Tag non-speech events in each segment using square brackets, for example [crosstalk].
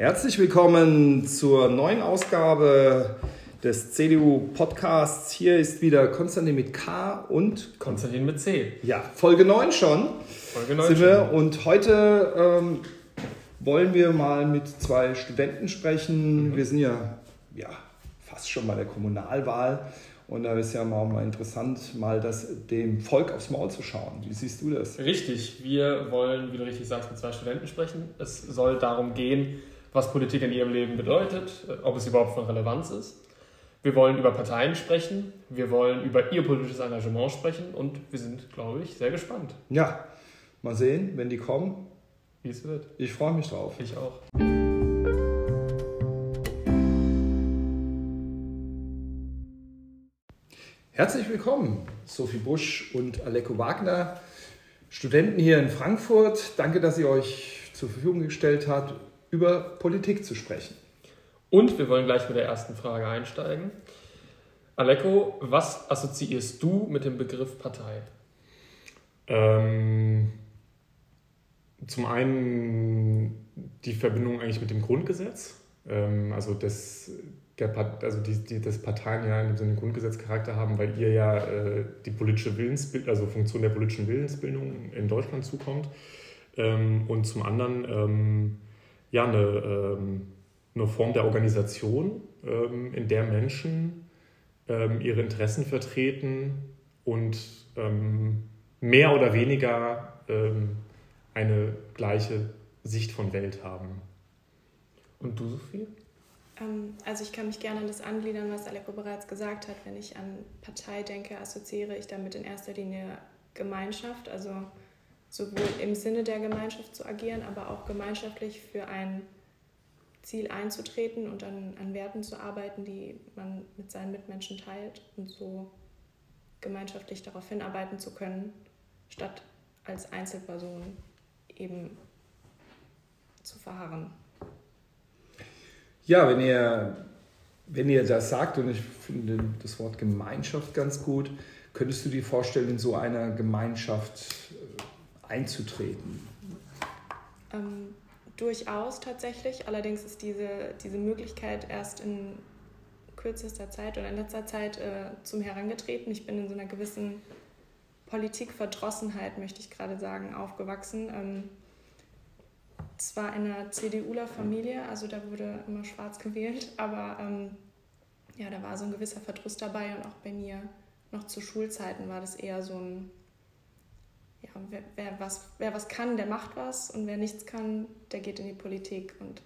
Herzlich willkommen zur neuen Ausgabe des CDU-Podcasts. Hier ist wieder Konstantin mit K und Konstantin mit C. Ja, Folge 9 schon. Folge 9 sind wir. Und heute ähm, wollen wir mal mit zwei Studenten sprechen. Mhm. Wir sind ja, ja fast schon bei der Kommunalwahl. Und da ist ja mal, mal interessant, mal das, dem Volk aufs Maul zu schauen. Wie siehst du das? Richtig. Wir wollen, wie du richtig sagst, mit zwei Studenten sprechen. Es soll darum gehen, was Politik in ihrem Leben bedeutet, ob es überhaupt von Relevanz ist. Wir wollen über Parteien sprechen, wir wollen über ihr politisches Engagement sprechen und wir sind, glaube ich, sehr gespannt. Ja, mal sehen, wenn die kommen. Wie es wird. Ich freue mich drauf. Ich auch. Herzlich willkommen, Sophie Busch und Aleko Wagner, Studenten hier in Frankfurt. Danke, dass ihr euch zur Verfügung gestellt habt, über Politik zu sprechen. Und wir wollen gleich mit der ersten Frage einsteigen. Aleko, was assoziierst du mit dem Begriff Partei? Ähm, zum einen die Verbindung eigentlich mit dem Grundgesetz, ähm, also, das, der, also die, die, das Parteien ja in dem Sinne Grundgesetzcharakter haben, weil ihr ja äh, die politische Willensbildung, also Funktion der politischen Willensbildung in Deutschland zukommt. Ähm, und zum anderen ähm, ja, eine, ähm, eine Form der Organisation, ähm, in der Menschen ähm, ihre Interessen vertreten und mehr oder weniger eine gleiche Sicht von Welt haben. Und du, Sophie? Also ich kann mich gerne an das angliedern, was Aleko bereits gesagt hat. Wenn ich an Partei denke, assoziiere ich damit in erster Linie Gemeinschaft, also sowohl im Sinne der Gemeinschaft zu agieren, aber auch gemeinschaftlich für ein Ziel einzutreten und an, an Werten zu arbeiten, die man mit seinen Mitmenschen teilt und so gemeinschaftlich darauf hinarbeiten zu können, statt als Einzelperson eben zu verharren. Ja, wenn ihr, wenn ihr das sagt, und ich finde das Wort Gemeinschaft ganz gut, könntest du dir vorstellen, in so einer Gemeinschaft einzutreten? Ähm, durchaus tatsächlich. Allerdings ist diese, diese Möglichkeit erst in kürzester Zeit oder in letzter Zeit äh, zum Herangetreten. Ich bin in so einer gewissen Politikverdrossenheit, möchte ich gerade sagen, aufgewachsen. Ähm, zwar in einer CDUler Familie, also da wurde immer schwarz gewählt, aber ähm, ja, da war so ein gewisser Verdruss dabei und auch bei mir noch zu Schulzeiten war das eher so ein ja, wer, wer, was, wer was kann, der macht was und wer nichts kann, der geht in die Politik. Und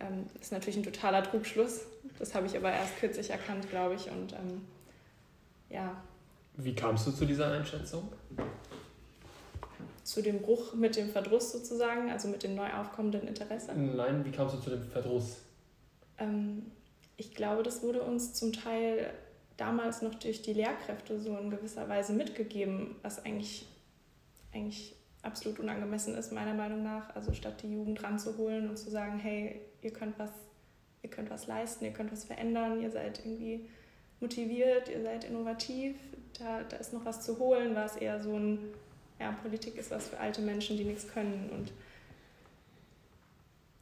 ähm, ist natürlich ein totaler Trugschluss. Das habe ich aber erst kürzlich erkannt, glaube ich. Und ähm, ja. Wie kamst du zu dieser Einschätzung? Zu dem Bruch mit dem Verdruss sozusagen, also mit dem neu aufkommenden Interesse? Nein, wie kamst du zu dem Verdruss? Ähm, ich glaube, das wurde uns zum Teil damals noch durch die Lehrkräfte so in gewisser Weise mitgegeben, was eigentlich eigentlich absolut unangemessen ist, meiner Meinung nach. Also statt die Jugend ranzuholen und zu sagen, hey, ihr könnt was, ihr könnt was leisten, ihr könnt was verändern, ihr seid irgendwie motiviert, ihr seid innovativ, da, da ist noch was zu holen, war es eher so ein, ja, Politik ist was für alte Menschen, die nichts können. Und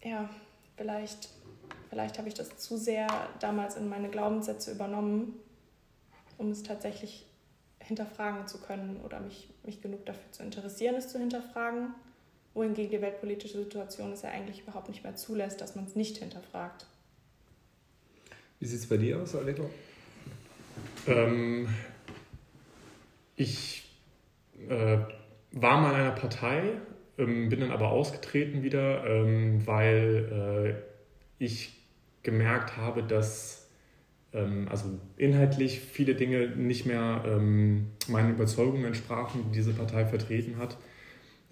ja, vielleicht, vielleicht habe ich das zu sehr damals in meine Glaubenssätze übernommen, um es tatsächlich hinterfragen zu können oder mich, mich genug dafür zu interessieren, es zu hinterfragen, wohingegen die weltpolitische Situation es ja eigentlich überhaupt nicht mehr zulässt, dass man es nicht hinterfragt. Wie sieht es bei dir aus, Aleko? Ähm, ich äh, war mal in einer Partei, ähm, bin dann aber ausgetreten wieder, ähm, weil äh, ich gemerkt habe, dass also inhaltlich viele Dinge nicht mehr ähm, meinen Überzeugungen entsprachen, die diese Partei vertreten hat.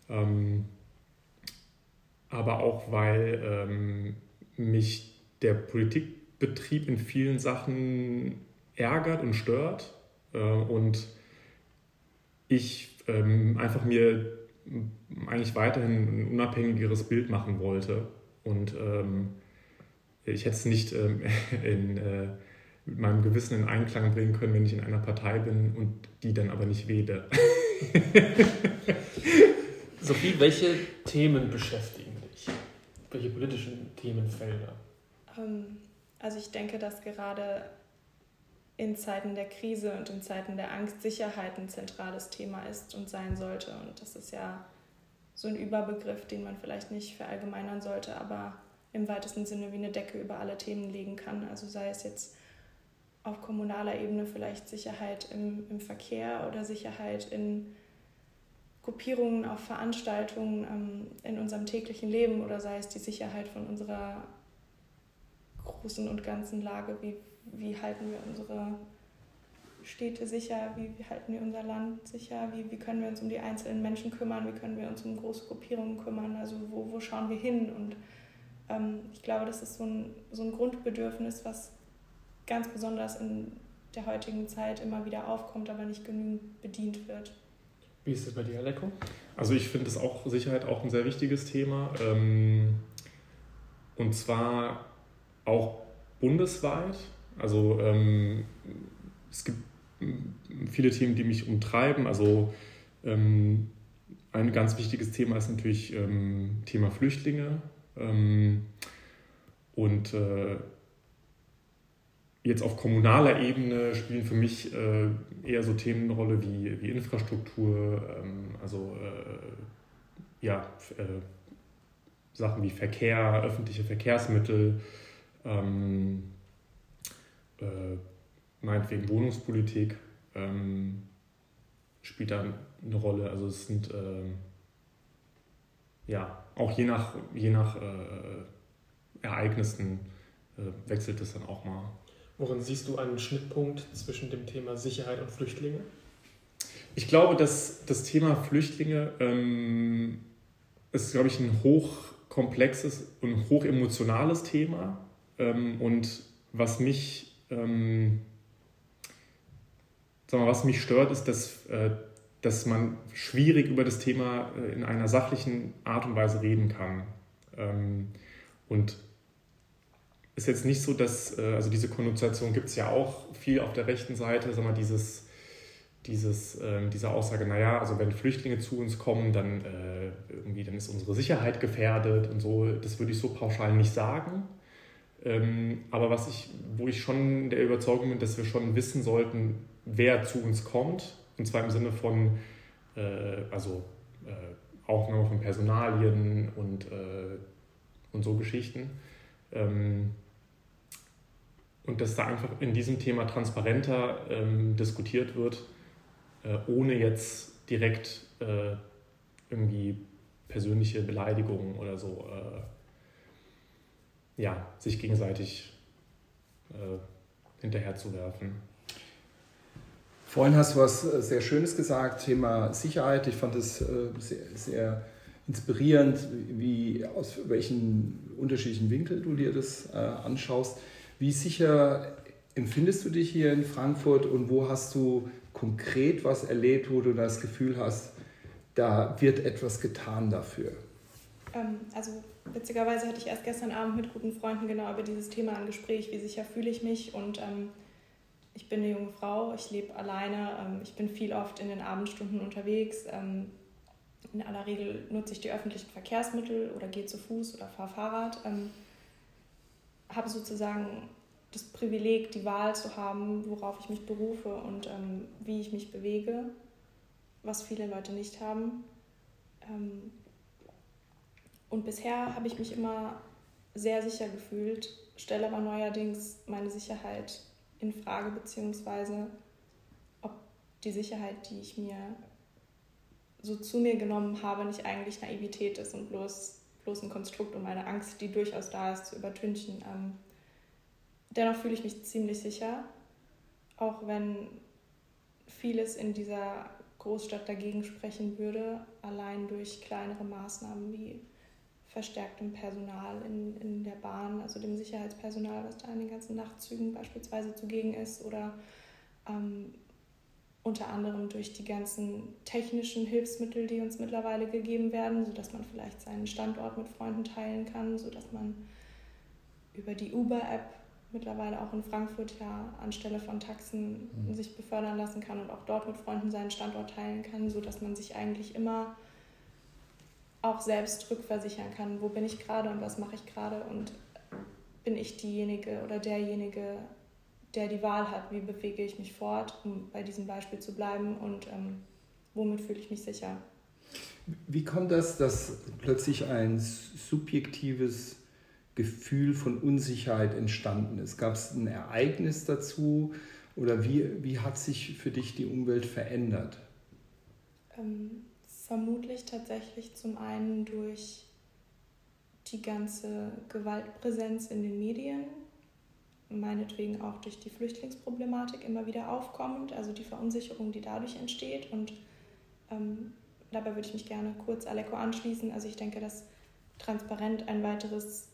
Ähm, aber auch, weil ähm, mich der Politikbetrieb in vielen Sachen ärgert und stört äh, und ich ähm, einfach mir eigentlich weiterhin ein unabhängigeres Bild machen wollte. Und ähm, ich hätte es nicht [laughs] in äh, mit meinem Gewissen in Einklang bringen können, wenn ich in einer Partei bin und die dann aber nicht wähle. [laughs] Sophie, welche Themen beschäftigen dich welche politischen Themenfelder? Ähm, also ich denke, dass gerade in Zeiten der Krise und in Zeiten der Angst Sicherheit ein zentrales Thema ist und sein sollte. Und das ist ja so ein Überbegriff, den man vielleicht nicht verallgemeinern sollte, aber im weitesten Sinne wie eine Decke über alle Themen legen kann. Also sei es jetzt auf kommunaler Ebene vielleicht Sicherheit im, im Verkehr oder Sicherheit in Gruppierungen auf Veranstaltungen ähm, in unserem täglichen Leben oder sei es die Sicherheit von unserer großen und ganzen Lage, wie, wie halten wir unsere Städte sicher, wie, wie halten wir unser Land sicher, wie, wie können wir uns um die einzelnen Menschen kümmern, wie können wir uns um große Gruppierungen kümmern, also wo, wo schauen wir hin? Und ähm, ich glaube, das ist so ein, so ein Grundbedürfnis, was ganz besonders in der heutigen Zeit immer wieder aufkommt, aber nicht genügend bedient wird. Wie ist das bei dir, Aleko? Also ich finde es auch Sicherheit auch ein sehr wichtiges Thema. Ähm, und zwar auch bundesweit. Also ähm, es gibt viele Themen, die mich umtreiben. Also ähm, ein ganz wichtiges Thema ist natürlich Thema Flüchtlinge. und äh, Jetzt auf kommunaler Ebene spielen für mich äh, eher so Themen eine Rolle wie, wie Infrastruktur, ähm, also äh, ja, äh, Sachen wie Verkehr, öffentliche Verkehrsmittel, ähm, äh, meinetwegen Wohnungspolitik ähm, spielt da eine Rolle. Also es sind ähm, ja auch je nach, je nach äh, Ereignissen äh, wechselt es dann auch mal. Worin siehst du einen Schnittpunkt zwischen dem Thema Sicherheit und Flüchtlinge? Ich glaube, dass das Thema Flüchtlinge ähm, ist, glaube ich, ein hochkomplexes und hochemotionales Thema. Ähm, und was mich, ähm, sag mal, was mich stört, ist, dass, äh, dass man schwierig über das Thema äh, in einer sachlichen Art und Weise reden kann. Ähm, und ist jetzt nicht so, dass, äh, also diese Konnotation gibt es ja auch viel auf der rechten Seite, sag mal, dieses, dieses, äh, diese Aussage, naja, also wenn Flüchtlinge zu uns kommen, dann, äh, irgendwie, dann ist unsere Sicherheit gefährdet und so, das würde ich so pauschal nicht sagen. Ähm, aber was ich, wo ich schon der Überzeugung bin, dass wir schon wissen sollten, wer zu uns kommt, und zwar im Sinne von, äh, also äh, Aufnahme von Personalien und, äh, und so Geschichten. Ähm, und dass da einfach in diesem Thema transparenter ähm, diskutiert wird, äh, ohne jetzt direkt äh, irgendwie persönliche Beleidigungen oder so äh, ja, sich gegenseitig äh, hinterherzuwerfen. Vorhin hast du was äh, sehr Schönes gesagt, Thema Sicherheit. Ich fand es äh, sehr, sehr inspirierend, wie aus welchen unterschiedlichen Winkeln du dir das anschaust. Wie sicher empfindest du dich hier in Frankfurt und wo hast du konkret was erlebt, wo du das Gefühl hast, da wird etwas getan dafür? Ähm, also witzigerweise hatte ich erst gestern Abend mit guten Freunden genau über dieses Thema ein Gespräch, wie sicher fühle ich mich und ähm, ich bin eine junge Frau, ich lebe alleine, ähm, ich bin viel oft in den Abendstunden unterwegs. Ähm, in aller Regel nutze ich die öffentlichen Verkehrsmittel oder gehe zu Fuß oder fahre Fahrrad. Ähm, habe sozusagen das Privileg, die Wahl zu haben, worauf ich mich berufe und ähm, wie ich mich bewege, was viele Leute nicht haben. Ähm, und bisher habe ich mich immer sehr sicher gefühlt, stelle aber neuerdings meine Sicherheit in Frage, beziehungsweise ob die Sicherheit, die ich mir so zu mir genommen habe, nicht eigentlich Naivität ist und bloß bloß ein Konstrukt, um eine Angst, die durchaus da ist, zu übertünchen. Ähm, dennoch fühle ich mich ziemlich sicher, auch wenn vieles in dieser Großstadt dagegen sprechen würde, allein durch kleinere Maßnahmen wie verstärktem Personal in, in der Bahn, also dem Sicherheitspersonal, was da in den ganzen Nachtzügen beispielsweise zugegen ist, oder ähm, unter anderem durch die ganzen technischen Hilfsmittel, die uns mittlerweile gegeben werden, sodass man vielleicht seinen Standort mit Freunden teilen kann, sodass man über die Uber-App mittlerweile auch in Frankfurt ja anstelle von Taxen mhm. sich befördern lassen kann und auch dort mit Freunden seinen Standort teilen kann, sodass man sich eigentlich immer auch selbst rückversichern kann, wo bin ich gerade und was mache ich gerade und bin ich diejenige oder derjenige, der die Wahl hat, wie bewege ich mich fort, um bei diesem Beispiel zu bleiben und ähm, womit fühle ich mich sicher. Wie kommt das, dass plötzlich ein subjektives Gefühl von Unsicherheit entstanden ist? Gab es ein Ereignis dazu oder wie, wie hat sich für dich die Umwelt verändert? Ähm, vermutlich tatsächlich zum einen durch die ganze Gewaltpräsenz in den Medien, meinetwegen auch durch die Flüchtlingsproblematik immer wieder aufkommend, also die Verunsicherung, die dadurch entsteht. Und ähm, dabei würde ich mich gerne kurz Aleko anschließen. Also ich denke, dass transparent ein weiteres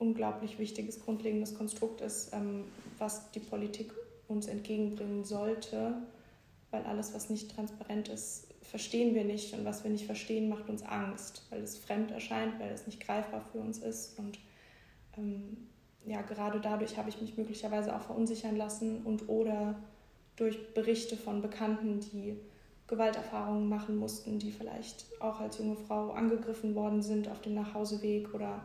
unglaublich wichtiges, grundlegendes Konstrukt ist, ähm, was die Politik uns entgegenbringen sollte, weil alles, was nicht transparent ist, verstehen wir nicht. Und was wir nicht verstehen, macht uns Angst, weil es fremd erscheint, weil es nicht greifbar für uns ist. Und ähm, ja, gerade dadurch habe ich mich möglicherweise auch verunsichern lassen und oder durch Berichte von Bekannten, die Gewalterfahrungen machen mussten, die vielleicht auch als junge Frau angegriffen worden sind auf dem Nachhauseweg oder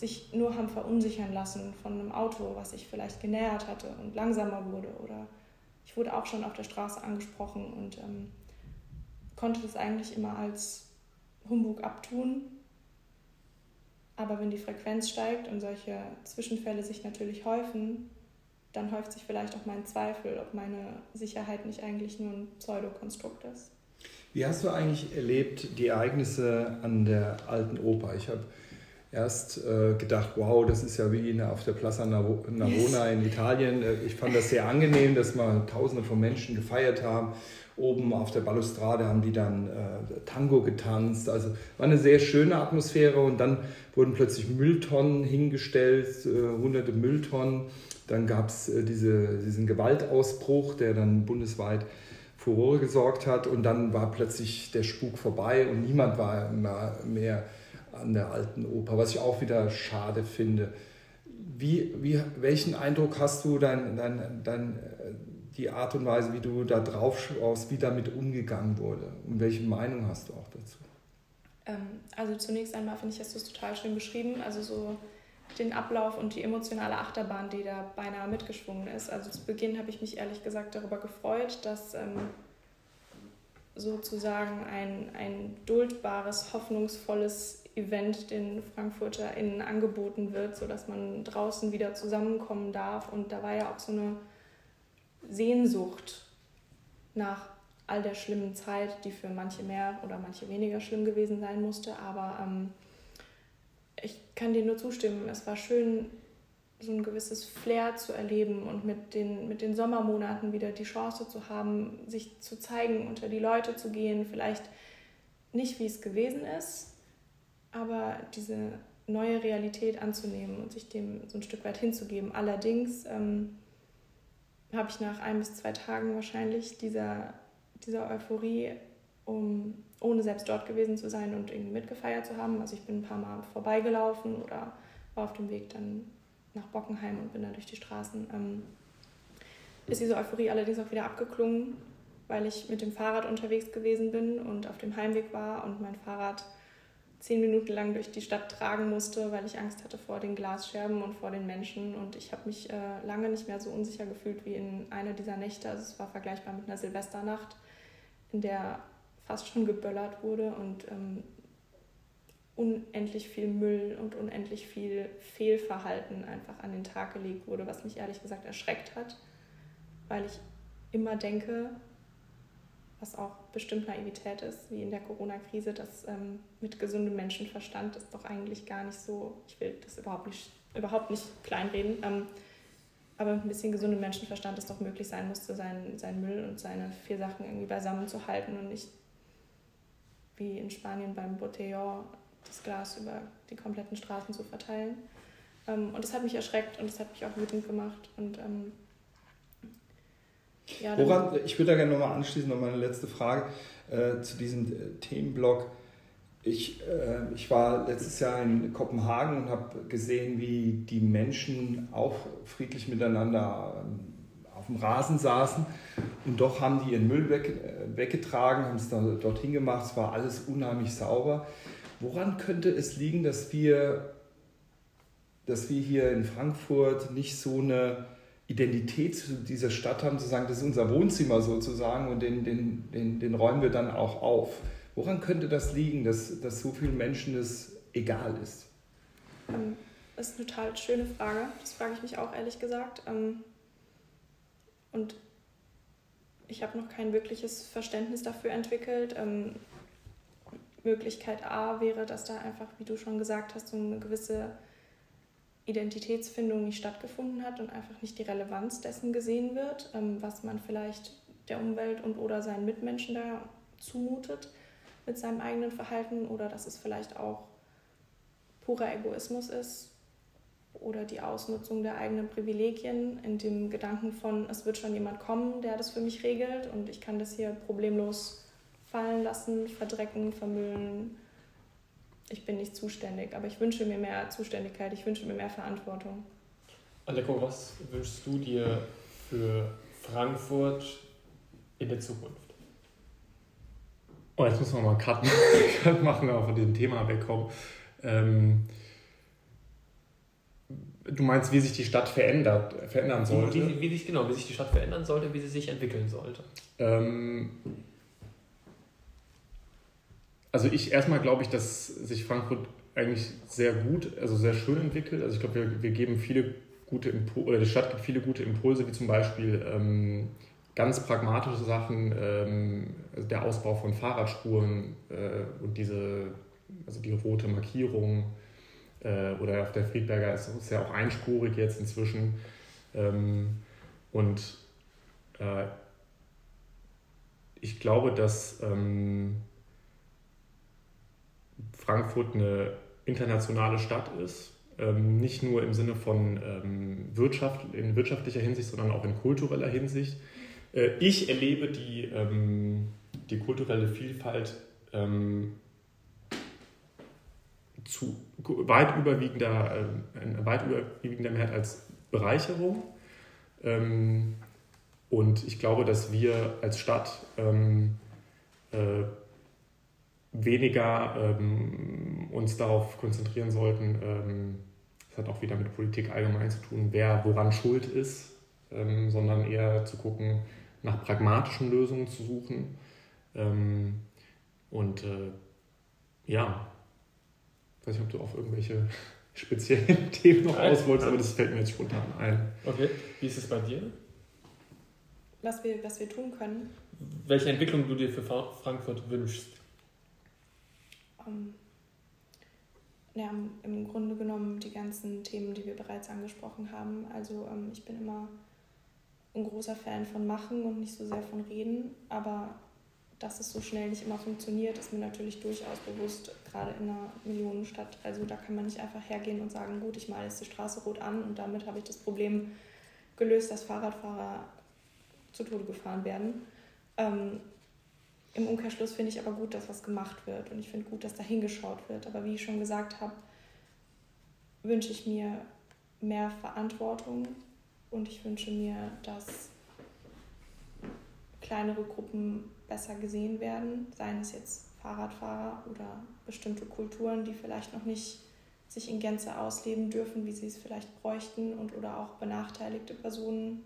sich nur haben verunsichern lassen von einem Auto, was sich vielleicht genähert hatte und langsamer wurde. Oder ich wurde auch schon auf der Straße angesprochen und ähm, konnte das eigentlich immer als Humbug abtun. Aber wenn die Frequenz steigt und solche Zwischenfälle sich natürlich häufen, dann häuft sich vielleicht auch mein Zweifel, ob meine Sicherheit nicht eigentlich nur ein Pseudokonstrukt ist. Wie hast du eigentlich erlebt die Ereignisse an der alten Oper? Ich habe erst äh, gedacht, wow, das ist ja wie auf der Plaza Navona in Italien. Äh, ich fand das sehr angenehm, dass mal Tausende von Menschen gefeiert haben. Oben auf der Balustrade haben die dann äh, Tango getanzt. Also war eine sehr schöne Atmosphäre und dann wurden plötzlich Mülltonnen hingestellt, äh, hunderte Mülltonnen. Dann gab es äh, diese, diesen Gewaltausbruch, der dann bundesweit Furore gesorgt hat und dann war plötzlich der Spuk vorbei und niemand war mehr an der alten Oper, was ich auch wieder schade finde. Wie, wie, welchen Eindruck hast du, dein, dein, dein, die Art und Weise, wie du da drauf schaust, wie damit umgegangen wurde? Und welche Meinung hast du auch dazu? Ähm, also zunächst einmal finde ich, hast du es total schön beschrieben. Also so den Ablauf und die emotionale Achterbahn, die da beinahe mitgeschwungen ist. Also zu Beginn habe ich mich ehrlich gesagt darüber gefreut, dass ähm, sozusagen ein, ein duldbares, hoffnungsvolles Event den FrankfurterInnen angeboten wird, sodass man draußen wieder zusammenkommen darf. Und da war ja auch so eine Sehnsucht nach all der schlimmen Zeit, die für manche mehr oder manche weniger schlimm gewesen sein musste. Aber ähm, ich kann dir nur zustimmen. Es war schön, so ein gewisses Flair zu erleben und mit den, mit den Sommermonaten wieder die Chance zu haben, sich zu zeigen, unter die Leute zu gehen. Vielleicht nicht, wie es gewesen ist, aber diese neue Realität anzunehmen und sich dem so ein Stück weit hinzugeben. Allerdings ähm, habe ich nach ein bis zwei Tagen wahrscheinlich dieser, dieser Euphorie, um, ohne selbst dort gewesen zu sein und irgendwie mitgefeiert zu haben. Also ich bin ein paar Mal vorbeigelaufen oder war auf dem Weg dann nach Bockenheim und bin dann durch die Straßen. Ähm, ist diese Euphorie allerdings auch wieder abgeklungen, weil ich mit dem Fahrrad unterwegs gewesen bin und auf dem Heimweg war und mein Fahrrad zehn Minuten lang durch die Stadt tragen musste, weil ich Angst hatte vor den Glasscherben und vor den Menschen. Und ich habe mich äh, lange nicht mehr so unsicher gefühlt wie in einer dieser Nächte. Also es war vergleichbar mit einer Silvesternacht, in der fast schon geböllert wurde und ähm, unendlich viel Müll und unendlich viel Fehlverhalten einfach an den Tag gelegt wurde, was mich ehrlich gesagt erschreckt hat, weil ich immer denke, was auch bestimmt Naivität ist, wie in der Corona-Krise, dass ähm, mit gesundem Menschenverstand ist doch eigentlich gar nicht so, ich will das überhaupt nicht, überhaupt nicht kleinreden, ähm, aber mit ein bisschen gesundem Menschenverstand es doch möglich sein musste, seinen, seinen Müll und seine vier Sachen irgendwie beisammen zu halten und nicht wie in Spanien beim Botellon das Glas über die kompletten Straßen zu verteilen. Ähm, und das hat mich erschreckt und das hat mich auch wütend gemacht und ähm, ja, Woran, ich würde da gerne nochmal anschließen, noch meine letzte Frage äh, zu diesem äh, Themenblock. Ich, äh, ich war letztes Jahr in Kopenhagen und habe gesehen, wie die Menschen auch friedlich miteinander ähm, auf dem Rasen saßen und doch haben die ihren Müll weg, äh, weggetragen, haben es dann dorthin gemacht, es war alles unheimlich sauber. Woran könnte es liegen, dass wir, dass wir hier in Frankfurt nicht so eine Identität zu dieser Stadt haben, zu sagen, das ist unser Wohnzimmer sozusagen und den, den, den, den räumen wir dann auch auf? Woran könnte das liegen, dass, dass so vielen Menschen es egal ist? Ähm, das ist eine total schöne Frage. Das frage ich mich auch ehrlich gesagt. Ähm, und ich habe noch kein wirkliches Verständnis dafür entwickelt. Ähm, Möglichkeit A wäre, dass da einfach, wie du schon gesagt hast, so eine gewisse Identitätsfindung nicht stattgefunden hat und einfach nicht die Relevanz dessen gesehen wird, was man vielleicht der Umwelt und oder seinen Mitmenschen da zumutet mit seinem eigenen Verhalten oder dass es vielleicht auch purer Egoismus ist oder die Ausnutzung der eigenen Privilegien in dem Gedanken von, es wird schon jemand kommen, der das für mich regelt und ich kann das hier problemlos fallen lassen, verdrecken, vermüllen. Ich bin nicht zuständig, aber ich wünsche mir mehr Zuständigkeit, ich wünsche mir mehr Verantwortung. Aleko, was wünschst du dir für Frankfurt in der Zukunft? Oh, jetzt müssen wir mal einen Cut [laughs] machen, wenn wir von dem Thema wegkommen. Ähm, du meinst, wie sich die Stadt verändert, verändern sollte? Wie, wie, wie, sich, genau, wie sich die Stadt verändern sollte, wie sie sich entwickeln sollte. Ähm, also ich erstmal glaube ich, dass sich Frankfurt eigentlich sehr gut, also sehr schön entwickelt. Also ich glaube, wir, wir geben viele gute Impulse, oder die Stadt gibt viele gute Impulse, wie zum Beispiel ähm, ganz pragmatische Sachen, ähm, also der Ausbau von Fahrradspuren äh, und diese also die rote Markierung äh, oder auf der Friedberger ist es ja auch einspurig jetzt inzwischen. Ähm, und äh, ich glaube, dass ähm, Frankfurt eine internationale Stadt ist. Ähm, nicht nur im Sinne von ähm, Wirtschaft, in wirtschaftlicher Hinsicht, sondern auch in kultureller Hinsicht. Äh, ich erlebe die, ähm, die kulturelle Vielfalt zu weit überwiegender, äh, weit überwiegender Mehrheit als Bereicherung. Und ich glaube, dass wir als Stadt äh, weniger ähm, uns darauf konzentrieren sollten, ähm, das hat auch wieder mit Politik allgemein zu tun, wer woran schuld ist, ähm, sondern eher zu gucken, nach pragmatischen Lösungen zu suchen. Ähm, und äh, ja, ich weiß nicht, ob du auf irgendwelche [laughs] speziellen [laughs] Themen noch aus wolltest, aber das fällt mir jetzt spontan ein. Okay, wie ist es bei dir? Was wir, was wir tun können. Welche Entwicklung du dir für Frankfurt wünschst? Ähm, ja, im Grunde genommen die ganzen Themen, die wir bereits angesprochen haben. Also ähm, ich bin immer ein großer Fan von Machen und nicht so sehr von Reden, aber dass es so schnell nicht immer funktioniert, ist mir natürlich durchaus bewusst, gerade in einer Millionenstadt. Also da kann man nicht einfach hergehen und sagen, gut, ich male jetzt die Straße rot an und damit habe ich das Problem gelöst, dass Fahrradfahrer zu Tode gefahren werden. Ähm, Im Umkehrschluss finde ich aber gut, dass was gemacht wird. Und ich finde gut, dass da hingeschaut wird. Aber wie ich schon gesagt habe, wünsche ich mir mehr Verantwortung. Und ich wünsche mir, dass kleinere Gruppen besser gesehen werden, seien es jetzt Fahrradfahrer oder bestimmte Kulturen, die vielleicht noch nicht sich in Gänze ausleben dürfen, wie sie es vielleicht bräuchten und oder auch benachteiligte Personen,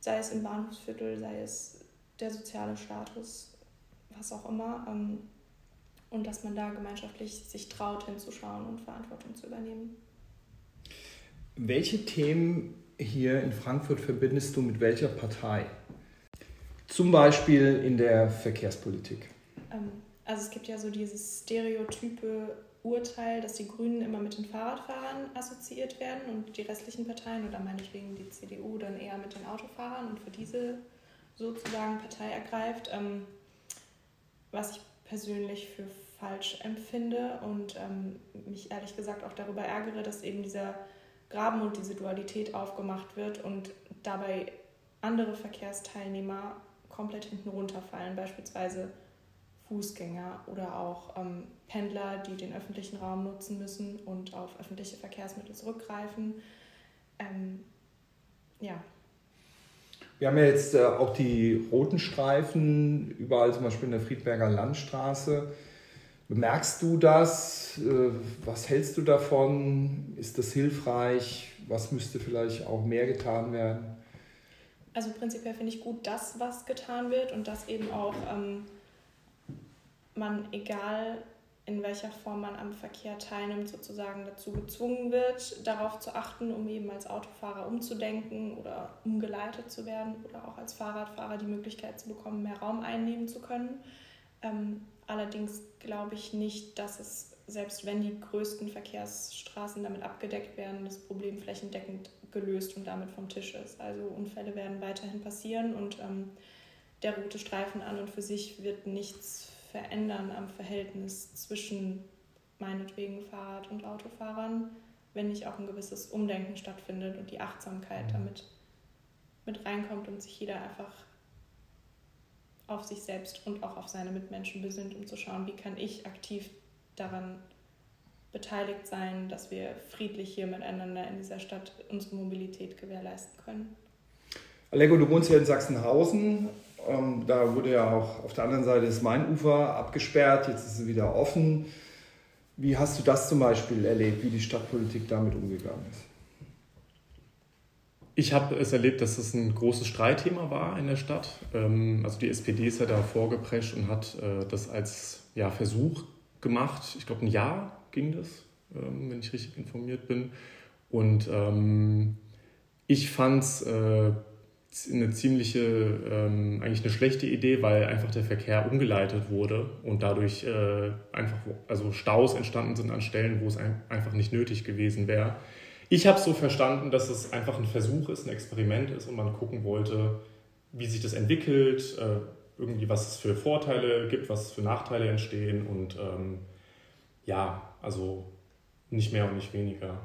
sei es im Bahnhofsviertel, sei es der soziale Status, was auch immer. Ähm, und dass man da gemeinschaftlich sich traut, hinzuschauen und Verantwortung zu übernehmen. Welche Themen hier in Frankfurt verbindest du mit welcher Partei? Zum Beispiel in der Verkehrspolitik. Ähm, also es gibt ja so dieses stereotype Urteil, dass die Grünen immer mit den Fahrradfahrern assoziiert werden und die restlichen Parteien oder meinetwegen die CDU dann eher mit den Autofahrern und für diese sozusagen Partei ergreift, ähm, was ich persönlich für falsch empfinde und ähm, mich ehrlich gesagt auch darüber ärgere, dass eben dieser Graben und diese Dualität aufgemacht wird und dabei andere Verkehrsteilnehmer komplett hinten runterfallen, beispielsweise Fußgänger oder auch ähm, Pendler, die den öffentlichen Raum nutzen müssen und auf öffentliche Verkehrsmittel zurückgreifen. Ähm, ja. Wir haben ja jetzt äh, auch die roten Streifen, überall zum Beispiel in der Friedberger Landstraße. Bemerkst du das? Äh, was hältst du davon? Ist das hilfreich? Was müsste vielleicht auch mehr getan werden? Also prinzipiell finde ich gut, dass was getan wird und dass eben auch ähm, man, egal in welcher Form man am Verkehr teilnimmt, sozusagen dazu gezwungen wird, darauf zu achten, um eben als Autofahrer umzudenken oder umgeleitet zu werden oder auch als Fahrradfahrer die Möglichkeit zu bekommen, mehr Raum einnehmen zu können. Ähm, allerdings glaube ich nicht, dass es, selbst wenn die größten Verkehrsstraßen damit abgedeckt werden, das Problem flächendeckend gelöst und damit vom Tisch ist. Also Unfälle werden weiterhin passieren und ähm, der rote Streifen an und für sich wird nichts verändern am Verhältnis zwischen meinetwegen Fahrrad- und Autofahrern, wenn nicht auch ein gewisses Umdenken stattfindet und die Achtsamkeit mhm. damit mit reinkommt und sich jeder einfach auf sich selbst und auch auf seine Mitmenschen besinnt, um zu schauen, wie kann ich aktiv daran beteiligt sein, dass wir friedlich hier miteinander in dieser Stadt unsere Mobilität gewährleisten können. Alego, du wohnst ja in Sachsenhausen. Ähm, da wurde ja auch auf der anderen Seite des Mainufer abgesperrt, jetzt ist es wieder offen. Wie hast du das zum Beispiel erlebt, wie die Stadtpolitik damit umgegangen ist? Ich habe es erlebt, dass es ein großes Streitthema war in der Stadt. Ähm, also die SPD ist ja da vorgeprescht und hat äh, das als ja, Versuch gemacht. Ich glaube, ein Jahr ging das, ähm, wenn ich richtig informiert bin. Und ähm, ich fand es äh, eine ziemliche, ähm, eigentlich eine schlechte Idee, weil einfach der Verkehr umgeleitet wurde und dadurch äh, einfach also Staus entstanden sind an Stellen, wo es ein, einfach nicht nötig gewesen wäre. Ich habe es so verstanden, dass es einfach ein Versuch ist, ein Experiment ist und man gucken wollte, wie sich das entwickelt, äh, irgendwie was es für Vorteile gibt, was für Nachteile entstehen und ähm, ja, also nicht mehr und nicht weniger.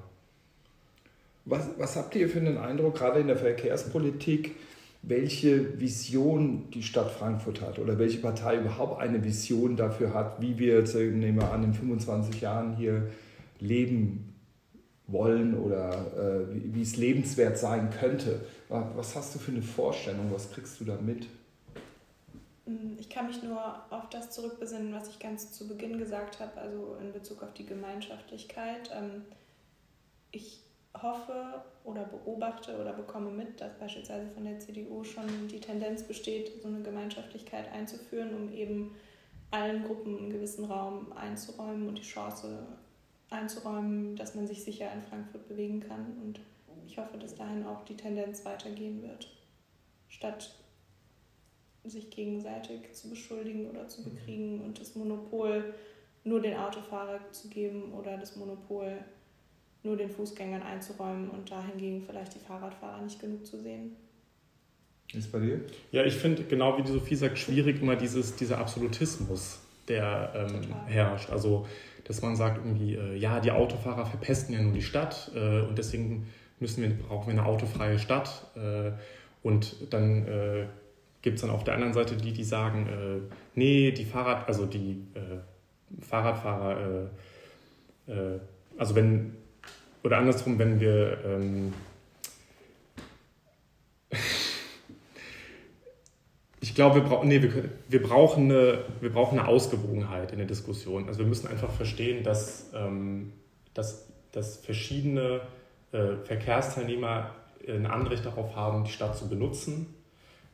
Was, was habt ihr für einen Eindruck, gerade in der Verkehrspolitik, welche Vision die Stadt Frankfurt hat oder welche Partei überhaupt eine Vision dafür hat, wie wir jetzt, nehmen wir an, in 25 Jahren hier leben wollen oder äh, wie, wie, es lebenswert sein könnte. Was hast du für eine Vorstellung? Was kriegst du da mit? Mm, ich kann mich nur auf das zurückbesinnen, was ich ganz zu Beginn gesagt habe, also in Bezug auf die Gemeinschaftlichkeit. Ähm, ich hoffe oder beobachte oder bekomme mit, dass beispielsweise von der CDU schon die Tendenz besteht, so eine Gemeinschaftlichkeit einzuführen, um eben allen Gruppen einen gewissen Raum einzuräumen und die Chance einzuräumen, dass man sich sicher in Frankfurt bewegen kann. Und ich hoffe, dass dahin auch die Tendenz weitergehen wird, statt sich gegenseitig zu beschuldigen oder zu bekriegen und das Monopol nur den Autofahrer zu geben oder das Monopol nur den Fußgängern einzuräumen und dahingegen vielleicht die Fahrradfahrer nicht genug zu sehen. Ist bei dir? Ja, ich finde, genau wie die Sophie sagt, schwierig immer dieses, dieser Absolutismus, der ähm, herrscht. Also, dass man sagt irgendwie, äh, ja, die Autofahrer verpesten ja nur die Stadt äh, und deswegen müssen wir, brauchen wir eine autofreie Stadt. Äh, und dann äh, gibt es dann auf der anderen Seite die, die sagen, äh, nee, die Fahrrad, also die äh, Fahrradfahrer, also wenn oder andersrum, wenn wir ähm, ich glaube, wir, bra nee, wir, wir, brauchen eine, wir brauchen eine Ausgewogenheit in der Diskussion. Also wir müssen einfach verstehen, dass, ähm, dass, dass verschiedene äh, Verkehrsteilnehmer ein Anrecht darauf haben, die Stadt zu benutzen.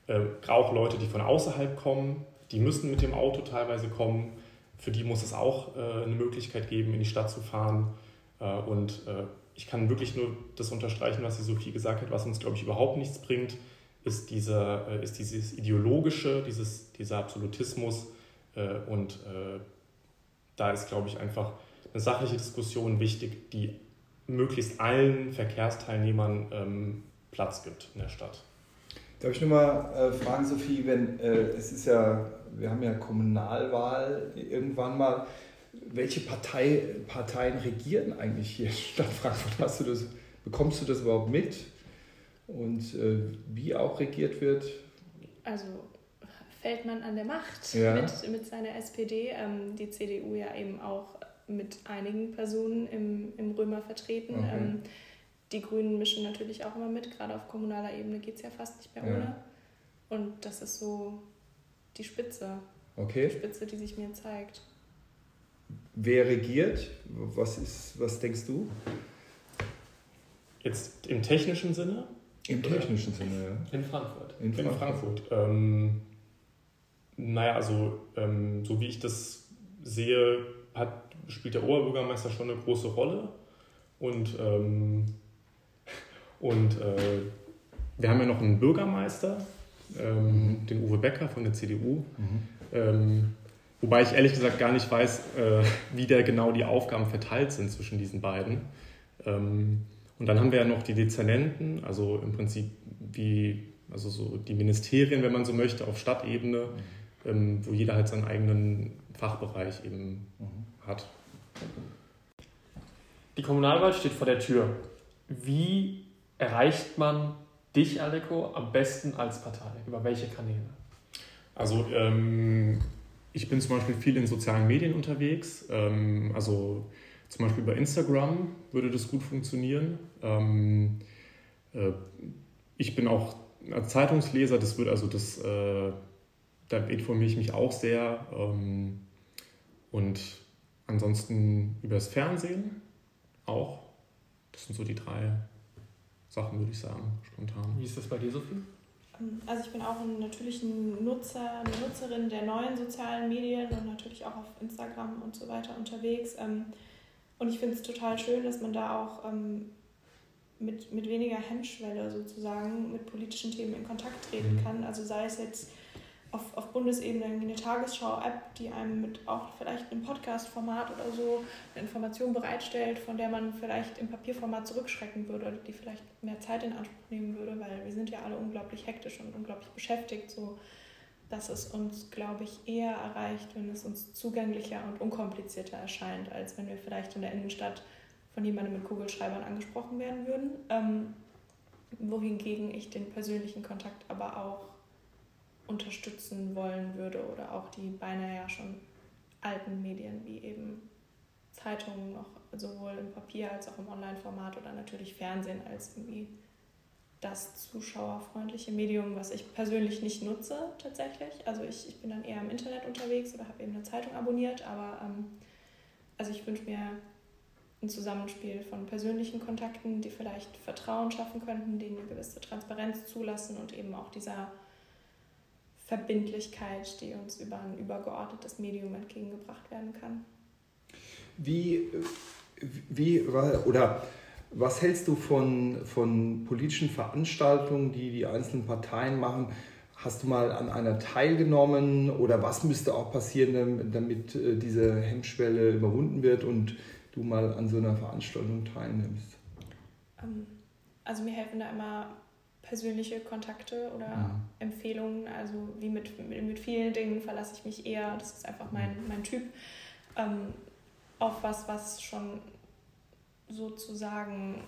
Äh, auch Leute, die von außerhalb kommen, die müssen mit dem Auto teilweise kommen. Für die muss es auch äh, eine Möglichkeit geben, in die Stadt zu fahren. Äh, und äh, ich kann wirklich nur das unterstreichen, was die Sophie gesagt hat, was uns, glaube ich, überhaupt nichts bringt, ist, dieser, äh, ist dieses ideologische, dieses, dieser Absolutismus. Und da ist, glaube ich, einfach eine sachliche Diskussion wichtig, die möglichst allen Verkehrsteilnehmern ähm, Platz gibt in der Stadt. Darf ich nur mal fragen, Sophie, wenn es ist ja, wir haben ja Kommunalwahl irgendwann mal, welche Partei, Parteien regieren eigentlich hier in Stadt Frankfurt? Hast du das, bekommst du das überhaupt mit? Und äh, wie auch regiert wird? Also fällt man an der Macht ja. mit, mit seiner SPD, ähm, die CDU ja eben auch mit einigen Personen im, im Römer vertreten. Okay. Ähm, die Grünen mischen natürlich auch immer mit, gerade auf kommunaler Ebene geht es ja fast nicht mehr ja. ohne. Und das ist so die Spitze. Okay. Die Spitze, die sich mir zeigt. Wer regiert? Was, ist, was denkst du? Jetzt im technischen Sinne? Im technischen Sinne, ja. In Frankfurt. In Frankfurt. In Frankfurt. Ähm, naja, also ähm, so wie ich das sehe, hat, spielt der Oberbürgermeister schon eine große Rolle. Und, ähm, und äh, wir haben ja noch einen Bürgermeister, ähm, mhm. den Uwe Becker von der CDU. Mhm. Wobei ich ehrlich gesagt gar nicht weiß, äh, wie da genau die Aufgaben verteilt sind zwischen diesen beiden. Ähm, und dann haben wir ja noch die Dezernenten, also im Prinzip wie also so die Ministerien, wenn man so möchte, auf Stadtebene, mhm. Ähm, wo jeder halt seinen eigenen Fachbereich eben mhm. hat. Die Kommunalwahl steht vor der Tür. Wie erreicht man dich, Aleko, am besten als Partei? Über welche Kanäle? Also ähm, ich bin zum Beispiel viel in sozialen Medien unterwegs. Ähm, also zum Beispiel bei Instagram würde das gut funktionieren. Ähm, äh, ich bin auch als Zeitungsleser, das wird also das, äh, da informiere ich mich auch sehr. Ähm, und ansonsten über das Fernsehen auch. Das sind so die drei Sachen, würde ich sagen, spontan. Wie ist das bei dir, Sophie? Also ich bin auch ein, natürlich ein Nutzer, eine Nutzerin der neuen sozialen Medien und natürlich auch auf Instagram und so weiter unterwegs. Ähm, und ich finde es total schön, dass man da auch ähm, mit, mit weniger Hemmschwelle sozusagen mit politischen Themen in Kontakt treten mhm. kann. Also sei es jetzt auf, auf Bundesebene eine Tagesschau-App, die einem mit auch vielleicht einem Podcast-Format oder so eine Information bereitstellt, von der man vielleicht im Papierformat zurückschrecken würde oder die vielleicht mehr Zeit in Anspruch nehmen würde, weil wir sind ja alle unglaublich hektisch und unglaublich beschäftigt, so dass es uns, glaube ich, eher erreicht, wenn es uns zugänglicher und unkomplizierter erscheint, als wenn wir vielleicht in der Innenstadt von jemandem mit Kugelschreibern angesprochen werden würden. Ähm, wohingegen ich den persönlichen Kontakt aber auch unterstützen wollen würde oder auch die beinahe ja schon alten Medien wie eben Zeitungen noch sowohl im Papier als auch im Online-Format oder natürlich Fernsehen als irgendwie das zuschauerfreundliche Medium, was ich persönlich nicht nutze tatsächlich. Also ich, ich bin dann eher im Internet unterwegs oder habe eben eine Zeitung abonniert, aber ähm, also ich wünsche mir ein Zusammenspiel von persönlichen Kontakten, die vielleicht Vertrauen schaffen könnten, die eine gewisse Transparenz zulassen und eben auch dieser Verbindlichkeit, die uns über ein übergeordnetes Medium entgegengebracht werden kann. Wie, wie oder was hältst du von, von politischen Veranstaltungen, die die einzelnen Parteien machen? Hast du mal an einer teilgenommen oder was müsste auch passieren, damit äh, diese Hemmschwelle überwunden wird und du mal an so einer Veranstaltung teilnimmst? Ähm, also mir helfen da immer persönliche Kontakte oder ja. Empfehlungen. Also wie mit, mit, vielen Dingen verlasse ich mich eher, das ist einfach mein, mhm. mein Typ, ähm, auf was, was schon sozusagen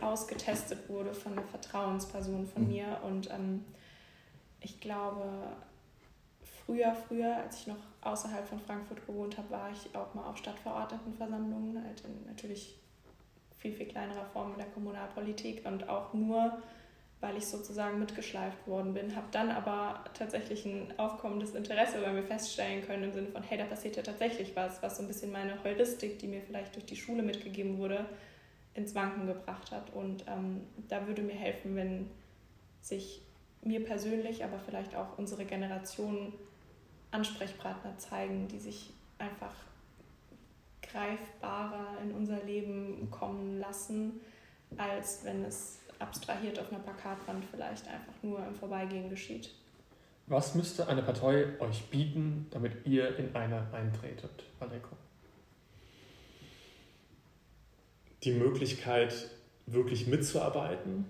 ausgetestet wurde von einer Vertrauensperson von mhm. mir. Und ähm, ich glaube, früher, früher, als ich noch außerhalb von Frankfurt gewohnt habe, war ich auch mal auf Stadtverordnetenversammlungen, halt in natürlich viel, viel kleinerer Form in der Kommunalpolitik und auch nur weil ich sozusagen mitgeschleift worden bin, habe dann aber tatsächlich ein aufkommendes Interesse, weil wir feststellen können im Sinne von, hey, da passiert ja tatsächlich was, was so ein bisschen meine Heuristik, die mir vielleicht durch die Schule mitgegeben wurde, ins Wanken gebracht hat. Und ähm, da würde mir helfen, wenn sich mir persönlich, aber vielleicht auch unsere Generation Ansprechpartner zeigen, die sich einfach greifbarer in unser Leben kommen lassen, als wenn es abstrahiert auf einer Plakatwand vielleicht einfach nur im Vorbeigehen geschieht. Was müsste eine Partei euch bieten, damit ihr in eine eintretet, Aleko? Die Möglichkeit, wirklich mitzuarbeiten,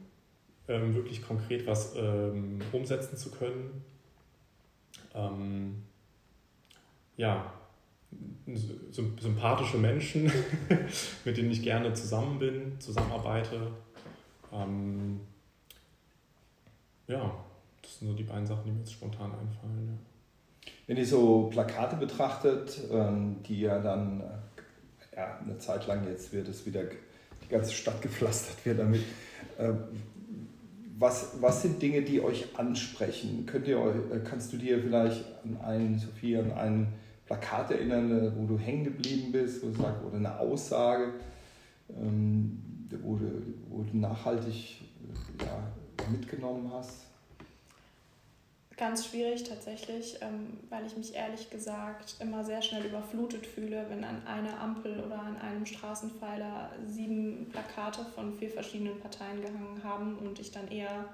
ähm, wirklich konkret was ähm, umsetzen zu können. Ähm, ja, sympathische Menschen, [laughs] mit denen ich gerne zusammen bin, zusammenarbeite ähm, ja, das sind so die beiden Sachen, die mir jetzt spontan einfallen. Ja. Wenn ihr so Plakate betrachtet, ähm, die ja dann äh, ja, eine Zeit lang jetzt wird es wieder die ganze Stadt gepflastert wird damit. Äh, was, was sind Dinge, die euch ansprechen? Könnt ihr, äh, kannst du dir vielleicht an einen, Sophie, an ein Plakat erinnern, äh, wo du hängen geblieben bist, wo du sagst, oder eine Aussage, ähm, wo, du, wo du nachhaltig ja, mitgenommen hast? Ganz schwierig tatsächlich, ähm, weil ich mich ehrlich gesagt immer sehr schnell überflutet fühle, wenn an einer Ampel oder an einem Straßenpfeiler sieben Plakate von vier verschiedenen Parteien gehangen haben und ich dann eher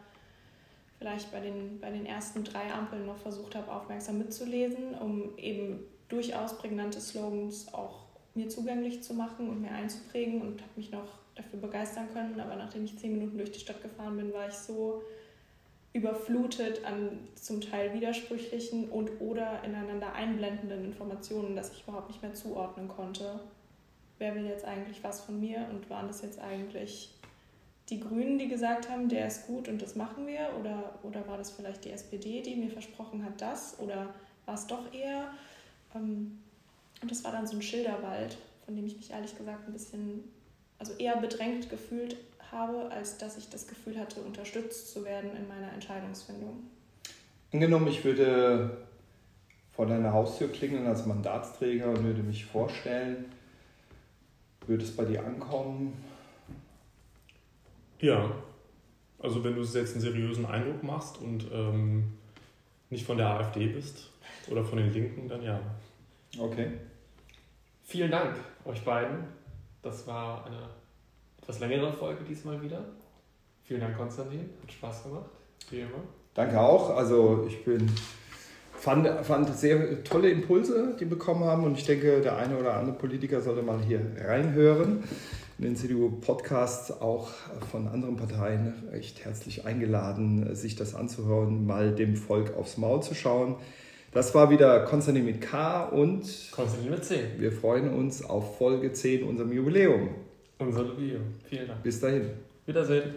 vielleicht bei den, bei den ersten drei Ampeln noch versucht habe, aufmerksam mitzulesen, um eben durchaus prägnante Slogans auch mir zugänglich zu machen und mir einzuprägen und habe mich noch dafür begeistern können. Aber nachdem ich zehn Minuten durch die Stadt gefahren bin, war ich so überflutet an zum Teil widersprüchlichen und oder ineinander einblendenden Informationen, dass ich überhaupt nicht mehr zuordnen konnte. Wer will jetzt eigentlich was von mir und waren das jetzt eigentlich die Grünen, die gesagt haben, der ist gut und das machen wir? Oder, oder war das vielleicht die SPD, die mir versprochen hat, das? Oder war es doch eher? Ähm, und das war dann so ein Schilderwald, von dem ich mich ehrlich gesagt ein bisschen, also eher bedrängt gefühlt habe, als dass ich das Gefühl hatte, unterstützt zu werden in meiner Entscheidungsfindung. Angenommen, ich würde vor deiner Haustür klingeln als Mandatsträger und würde mich vorstellen, würde es bei dir ankommen? Ja, also wenn du jetzt einen seriösen Eindruck machst und ähm, nicht von der AfD bist oder von den Linken, dann ja. Okay. Vielen Dank euch beiden. Das war eine etwas längere Folge diesmal wieder. Vielen Dank, Konstantin. Hat Spaß gemacht, wie immer. Danke auch. Also ich bin, fand, fand sehr tolle Impulse, die bekommen haben und ich denke, der eine oder andere Politiker sollte mal hier reinhören. In den CDU-Podcasts auch von anderen Parteien echt herzlich eingeladen, sich das anzuhören, mal dem Volk aufs Maul zu schauen. Das war wieder Konstantin mit K und Konstantin mit C. Wir freuen uns auf Folge 10 unserem Jubiläum. Unser Video. Vielen Dank. Bis dahin. Wiedersehen.